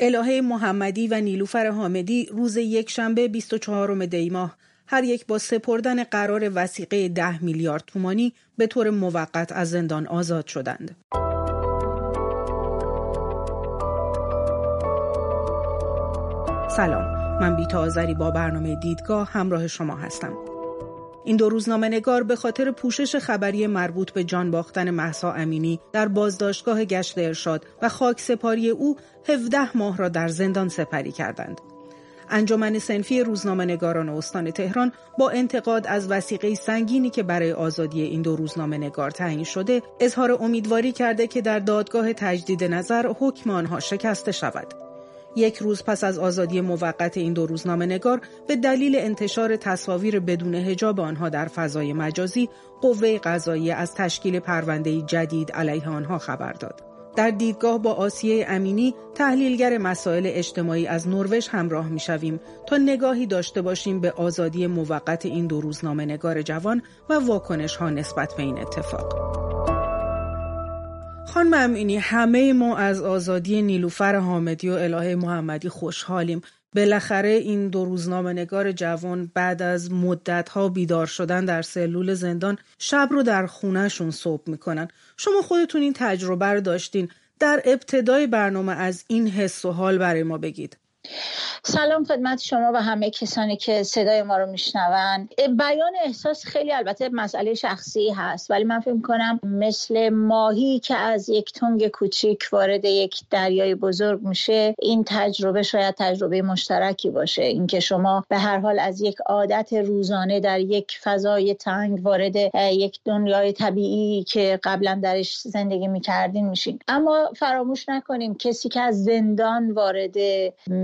الهه محمدی و نیلوفر حامدی روز یک شنبه 24 دی ماه. هر یک با سپردن قرار وسیقه 10 میلیارد تومانی به طور موقت از زندان آزاد شدند. سلام. من بیتا آذری با برنامه دیدگاه همراه شما هستم. این دو روزنامه نگار به خاطر پوشش خبری مربوط به جان باختن محسا امینی در بازداشتگاه گشت ارشاد و خاک سپاری او 17 ماه را در زندان سپری کردند. انجمن سنفی روزنامه نگاران استان تهران با انتقاد از وسیقه سنگینی که برای آزادی این دو روزنامه نگار تعیین شده اظهار امیدواری کرده که در دادگاه تجدید نظر حکم آنها شکسته شود. یک روز پس از آزادی موقت این دو روزنامه نگار به دلیل انتشار تصاویر بدون هجاب آنها در فضای مجازی قوه قضایی از تشکیل پرونده جدید علیه آنها خبر داد. در دیدگاه با آسیه امینی تحلیلگر مسائل اجتماعی از نروژ همراه می شویم تا نگاهی داشته باشیم به آزادی موقت این دو روزنامه نگار جوان و واکنش ها نسبت به این اتفاق. خانم امینی همه ما از آزادی نیلوفر حامدی و الهه محمدی خوشحالیم. بالاخره این دو روزنامه نگار جوان بعد از مدت ها بیدار شدن در سلول زندان شب رو در خونهشون صبح می‌کنن. شما خودتون این تجربه رو داشتین. در ابتدای برنامه از این حس و حال برای ما بگید. سلام خدمت شما و همه کسانی که صدای ما رو میشنون. بیان احساس خیلی البته مسئله شخصی هست ولی من فکر کنم مثل ماهی که از یک تنگ کوچیک وارد یک دریای بزرگ میشه این تجربه شاید تجربه مشترکی باشه. اینکه شما به هر حال از یک عادت روزانه در یک فضای تنگ وارد یک دنیای طبیعی که قبلا درش زندگی می‌کردین میشین. اما فراموش نکنیم کسی که از زندان وارد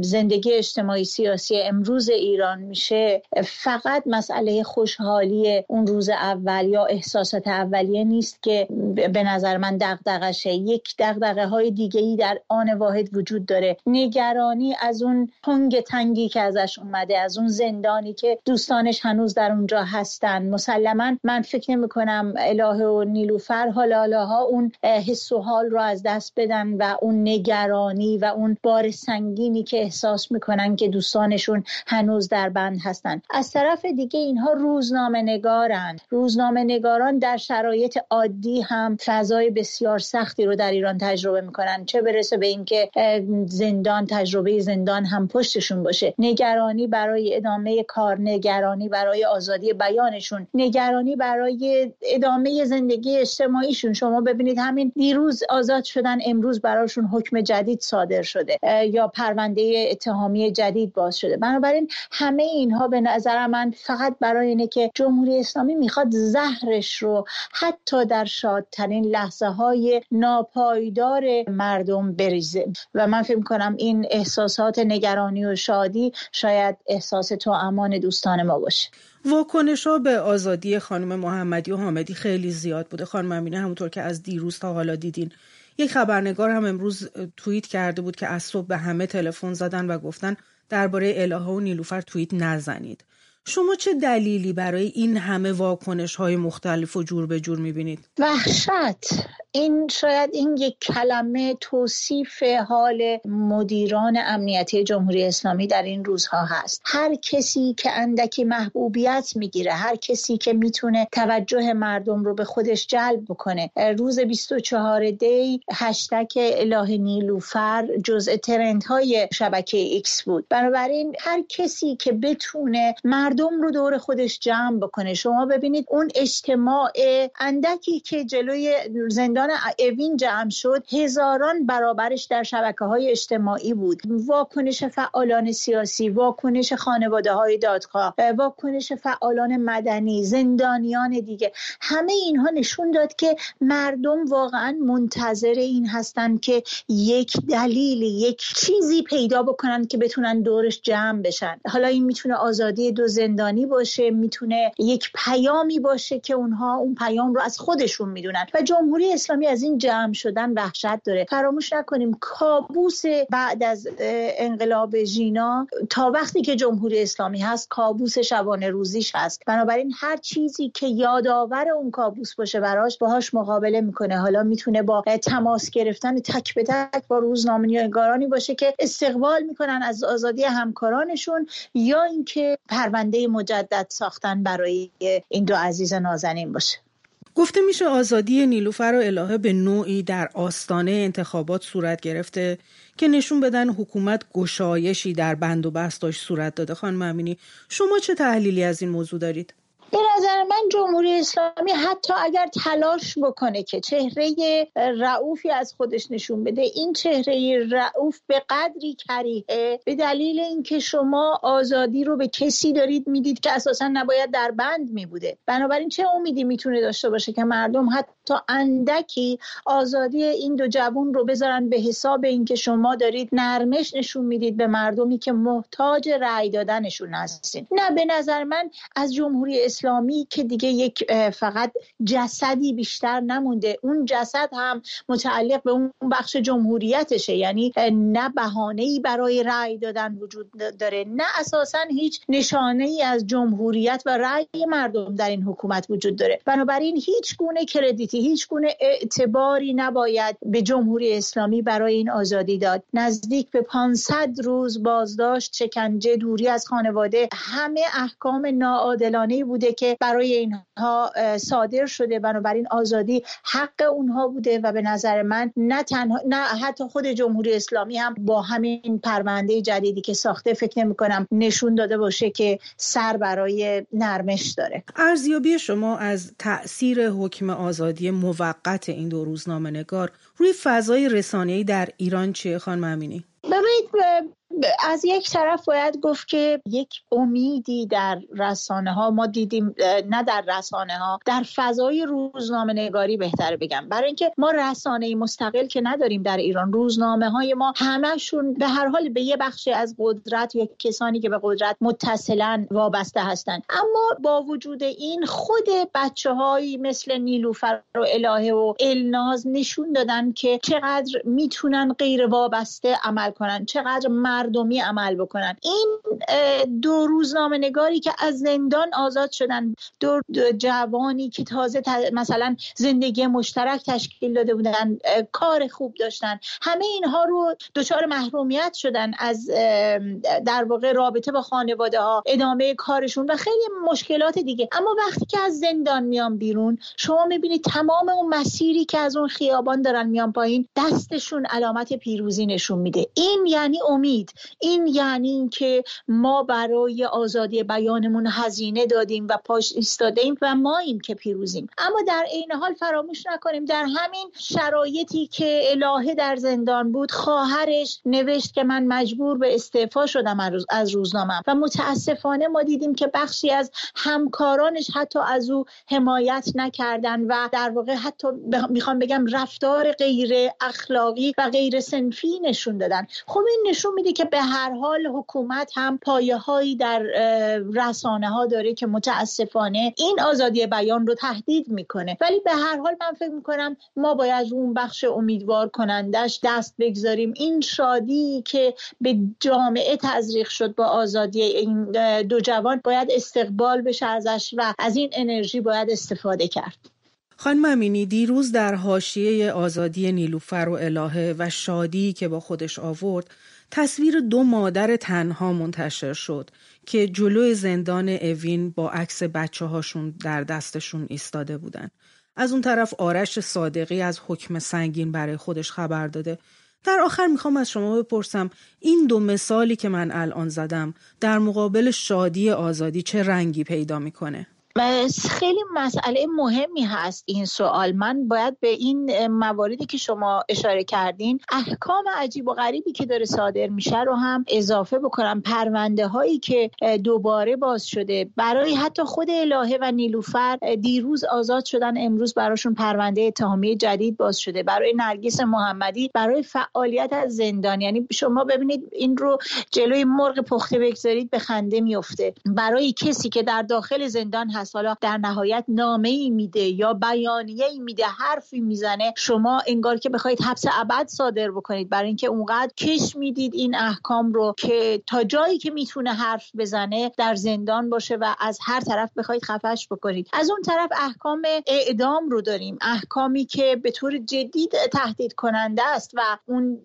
زندگی اجتماعی سیاسی امروز ایران میشه فقط مسئله خوشحالی اون روز اول یا احساسات اولیه نیست که به نظر من دغدغشه یک دغدغه های دیگه ای در آن واحد وجود داره. نگرانی از اون تنگ تنگی که ازش اومده از اون زندانی که دوستانش هنوز در اونجا هستن. مسلما من فکر نمی کنم الهه و نیلوفر حالا ها اون حس و حال رو از دست بدن و اون نگرانی و اون بار سنگینی که احساس می‌کنن که دوستانشون هنوز در بند هستن. از طرف دیگه اینها روزنامه نگارن روزنامه نگاران در شرایط عادی هم فضای بسیار سختی رو در ایران تجربه می‌کنن. چه برسه به اینکه زندان تجربه زندان هم پشتشون باشه. نگرانی برای ادامه کار نگرانی برای آزادی بیانشون نگرانی برای ادامه زندگی اجتماعیشون. شما ببینید همین دیروز آزاد شدن امروز براشون حکم جدید صادر شده یا پرونده اتهامی جدید باز شده. بنابراین همه اینها به نظر من فقط برای اینه که جمهوری اسلامی می‌خواد زهرش رو حتی در شادترین لحظه های ناپایدار مردم بریزه. و من فکر کنم این احساسات نگرانی و شادی شاید احساس تو امان دوستان ما باشه. واکنش ها به آزادی خانم محمدی و حامدی خیلی زیاد بوده. خانم امینه همونطور که از دیروز تا حالا دیدین. یک خبرنگار هم امروز توییت کرده بود که از صبح به همه تلفن زدن و گفتن درباره الهه و نیلوفر توییت نزنید. شما چه دلیلی برای این همه واکنش های مختلف و جور به جور می‌بینید؟ وحشت. این شاید این یک کلمه توصیف حال مدیران امنیتی جمهوری اسلامی در این روزها هست. هر کسی که اندکی محبوبیت می‌گیره هر کسی که می‌تونه توجه مردم رو به خودش جلب بکنه. روز 24 دی هشتگ الهه نیلوفر جزء trend های شبکه ایکس بود. بنابراین هر کسی که بتونه مردم رو دور خودش جمع بکنه. شما ببینید اون اجتماع اندکی که جلوی زندان اوین جمع شد هزاران برابرش در شبکه های اجتماعی بود. واکنش فعالان سیاسی واکنش خانواده های دادخواه واکنش فعالان مدنی زندانیان دیگه همه اینها نشون داد که مردم واقعا منتظر این هستند که یک دلیلی یک چیزی پیدا بکنن که بتونن دورش جمع بشن. حالا این می‌تونه آزادی دو زندانی باشه می‌تونه یک پیامی باشه که اونها اون پیام رو از خودشون می‌دونن. و جمهوری اسلامی از این جمع شدن وحشت داره. فراموش نکنیم کابوس بعد از انقلاب ژینا تا وقتی که جمهوری اسلامی هست کابوس شبانه روزیش هست. بنابراین هر چیزی که یادآور اون کابوس باشه براش باهاش مقابله می‌کنه. حالا می‌تونه با تماس گرفتن تک به تک با روزنامه‌نگارانی باشه که استقبال می‌کنن از آزادی همکارانشون یا اینکه پرونده مجدد ساختن برای این دو عزیز نازنین باشه گفته میشه آزادی نیلوفر و الهه به نوعی در آستانه انتخابات صورت گرفته که نشون بدن حکومت گشایشی در بند و بستاش صورت داده خانم امینی شما چه تحلیلی از این موضوع دارید؟ به نظر من جمهوری اسلامی حتی اگر تلاش بکنه که چهره رعوفی از خودش نشون بده این چهره رعوف به قدری کریهه به دلیل اینکه شما آزادی رو به کسی دارید می‌دید که اساسا نباید در بند می بوده بنابراین چه امیدی می‌تونه داشته باشه که مردم حتی اندکی آزادی این دو جوون رو بذارن به حساب اینکه شما دارید نرمش نشون می‌دید به مردمی که محتاج رأی دادنشون هستین؟ نه به نظر من از جمهوری اسلامی اسلامی که دیگه یک فقط جسدی بیشتر نمونده. اون جسد هم متعلق به اون بخش جمهوریتشه. یعنی نه بهانه ای برای رأی دادن وجود داره نه اساسا هیچ نشانه ای از جمهوریت و رأی مردم در این حکومت وجود داره. بنابراین هیچ گونه کردیتی هیچ گونه اعتباری نباید به جمهوری اسلامی برای این آزادی داد. نزدیک به 500 روز بازداشت شکنجه دوری از خانواده همه احکام ناعادلانه بوده که برای اینها صادر شده. بنابراین آزادی حق اونها بوده و به نظر من نه تنها نه حتی خود جمهوری اسلامی هم با همین پرونده جدیدی که ساخته فکر نمی کنم نشون داده باشه که سر برای نرمش داره. ارزیابی شما از تاثیر حکم آزادی موقت این دو روزنامه نگار روی فضای رسانه‌ای در ایران چیه خانم امینی؟ ببینید از یک طرف باید گفت که یک امیدی در رسانه ها ما دیدیم نه در رسانه ها در فضای روزنامه نگاری بهتر بگم. برای اینکه ما رسانه مستقل که نداریم در ایران روزنامه های ما همشون به هر حال به یه بخشی از قدرت یا کسانی که به قدرت متصلا وابسته هستند. اما با وجود این خود بچه هایی مثل نیلوفر و الهه و الناز نشون دادن که چقدر می‌تونن غیر وابسته عمل کنن چقدر مردمی عمل بکنن. این دو روزنامه نگاری که از زندان آزاد شدن دو جوانی که تازه مثلا زندگی مشترک تشکیل داده بودن کار خوب داشتن همه اینها رو دچار محرومیت شدن از در واقع رابطه با خانواده ها ادامه کارشون و خیلی مشکلات دیگه. اما وقتی که از زندان میان بیرون شما می‌بینید تمام اون مسیری که از اون خیابان دارن میان پایین دستشون علامت پیروزی نشون میده. این یعنی امید. این یعنی که ما برای آزادی بیانمون هزینه دادیم و پاش ایستادیم و ماییم که پیروزیم. اما در عین حال فراموش نکنیم در همین شرایطی که الهه در زندان بود خواهرش نوشت که من مجبور به استعفا شدم از روزنامه و متاسفانه ما دیدیم که بخشی از همکارانش حتی از او حمایت نکردن و در واقع حتی می‌خوام بگم رفتار غیر اخلاقی و غیر سنفی نشون دادن. خب این نشون میده که به هر حال حکومت هم پایه هایی در رسانه ها داره که متاسفانه این آزادی بیان رو تهدید می‌کنه. ولی به هر حال من فکر می‌کنم ما باید اون بخش امیدوار کنندش دست بگذاریم. این شادی که به جامعه تزریق شد با آزادی این دو جوان باید استقبال بشه ازش و از این انرژی باید استفاده کرد. خانم امینی دیروز در حاشیه آزادی نیلوفر و الهه و شادی که با خودش آورد تصویر دو مادر تنها منتشر شد که جلوی زندان اوین با عکس بچه هاشون در دستشون ایستاده بودن. از اون طرف آرش صادقی از حکم سنگین برای خودش خبر داده. در آخر می‌خوام از شما بپرسم این دو مثالی که من الان زدم در مقابل شادی آزادی چه رنگی پیدا می‌کنه؟ خیلی مسئله مهمی هست این سوال. من باید به این مواردی که شما اشاره کردین احکام عجیب و غریبی که داره صادر میشه رو هم اضافه بکنم. پرونده هایی که دوباره باز شده. برای حتی خود الهه و نیلوفر دیروز آزاد شدن امروز براشون پرونده اتهامی جدید باز شده. برای نرگس محمدی برای فعالیت از زندان. یعنی شما ببینید این رو جلوی مرغ پخته بگذارید به خنده میفته برای کسی که در داخل زندان حالا در نهایت نامه ای میده یا بیانیه ای میده حرفی می‌زنه شما انگار که بخواید حبس ابد صادر بکنید. برای اینکه اونقدر کش می‌دید این احکام رو که تا جایی که می‌تونه حرف بزنه در زندان باشه و از هر طرف بخواید خفش بکنید. از اون طرف احکام اعدام رو داریم. احکامی که به طور جدی تهدید کننده است و اون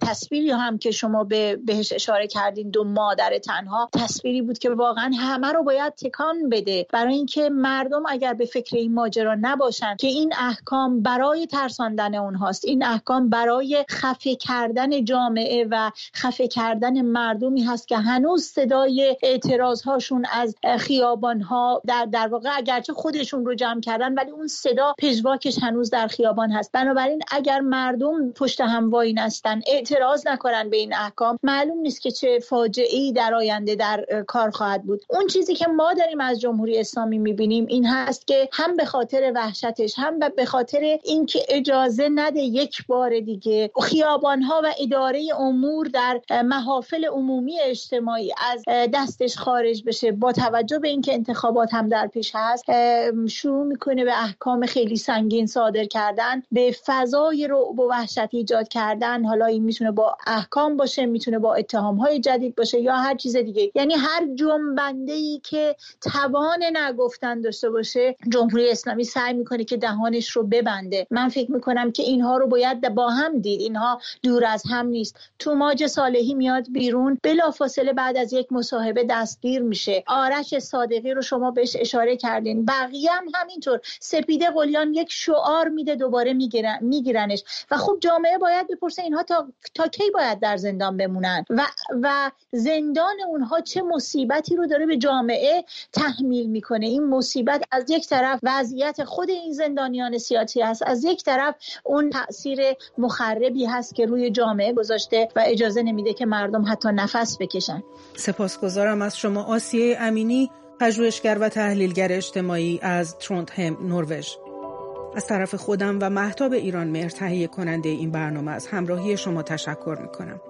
تصویری هم که شما به بهش اشاره کردین دو مادر تنها تصویری بود که واقعا همه رو باید تکان بده. برای اینکه مردم اگر به فکر این ماجرا نباشن که این احکام برای ترساندن اونهاست این احکام برای خفه کردن جامعه و خفه کردن مردمی هست که هنوز صدای اعتراض هاشون از خیابان ها در در واقع اگرچه خودشون رو جمع کردن ولی اون صدا پژواکش هنوز در خیابان هست. بنابراین اگر مردم پشت هم وای نستن اعتراض نکنن به این احکام معلوم نیست که چه فاجعه ای در آینده در کار خواهد بود. اون چیزی که ما داریم از جمهوری اسلامی می‌بینیم. این هست که هم به خاطر وحشتش هم به خاطر اینکه اجازه نده یک بار دیگه خیابان ها و اداره امور در محافل عمومی اجتماعی از دستش خارج بشه. با توجه به اینکه انتخابات هم در پیش هست شروع می‌کنه به احکام خیلی سنگین صادر کردن به فضای رو و وحشت ایجاد کردن. حالا این می‌تونه با احکام باشه می‌تونه با اتهام جدید باشه یا هر چیز دیگه. یعنی هر جنبنده ای که توان نگفتن داشته باشه جمهوری اسلامی سعی می‌کنه که دهانش رو ببنده. من فکر می‌کنم که اینها رو باید با هم دید. اینها دور از هم نیست. توماج صالحی میاد بیرون بلافاصله بعد از یک مصاحبه دستگیر میشه. آرش صادقی رو شما بهش اشاره کردین. بقیه هم همینطور. سپیده قلیان یک شعار میده دوباره می‌گیرن میگیرنش. و خب جامعه باید بپرسه اینها تا, تا کی باید در زندان بمونن؟ و و زندان اونها چه مصیبتی رو داره به جامعه تحمیل می‌کنه؟ این مصیبت از یک طرف وضعیت خود این زندانیان سیاسی هست از یک طرف اون تاثیر مخربی هست که روی جامعه گذاشته و اجازه نمیده که مردم حتی نفس بکشن. سپاسگزارم از شما آسیه امینی پژوهشگر و تحلیلگر اجتماعی از ترونتهم نروژ. از طرف خودم و محتاب ایران مهر تهیه کننده این برنامه از همراهی شما تشکر می‌کنم.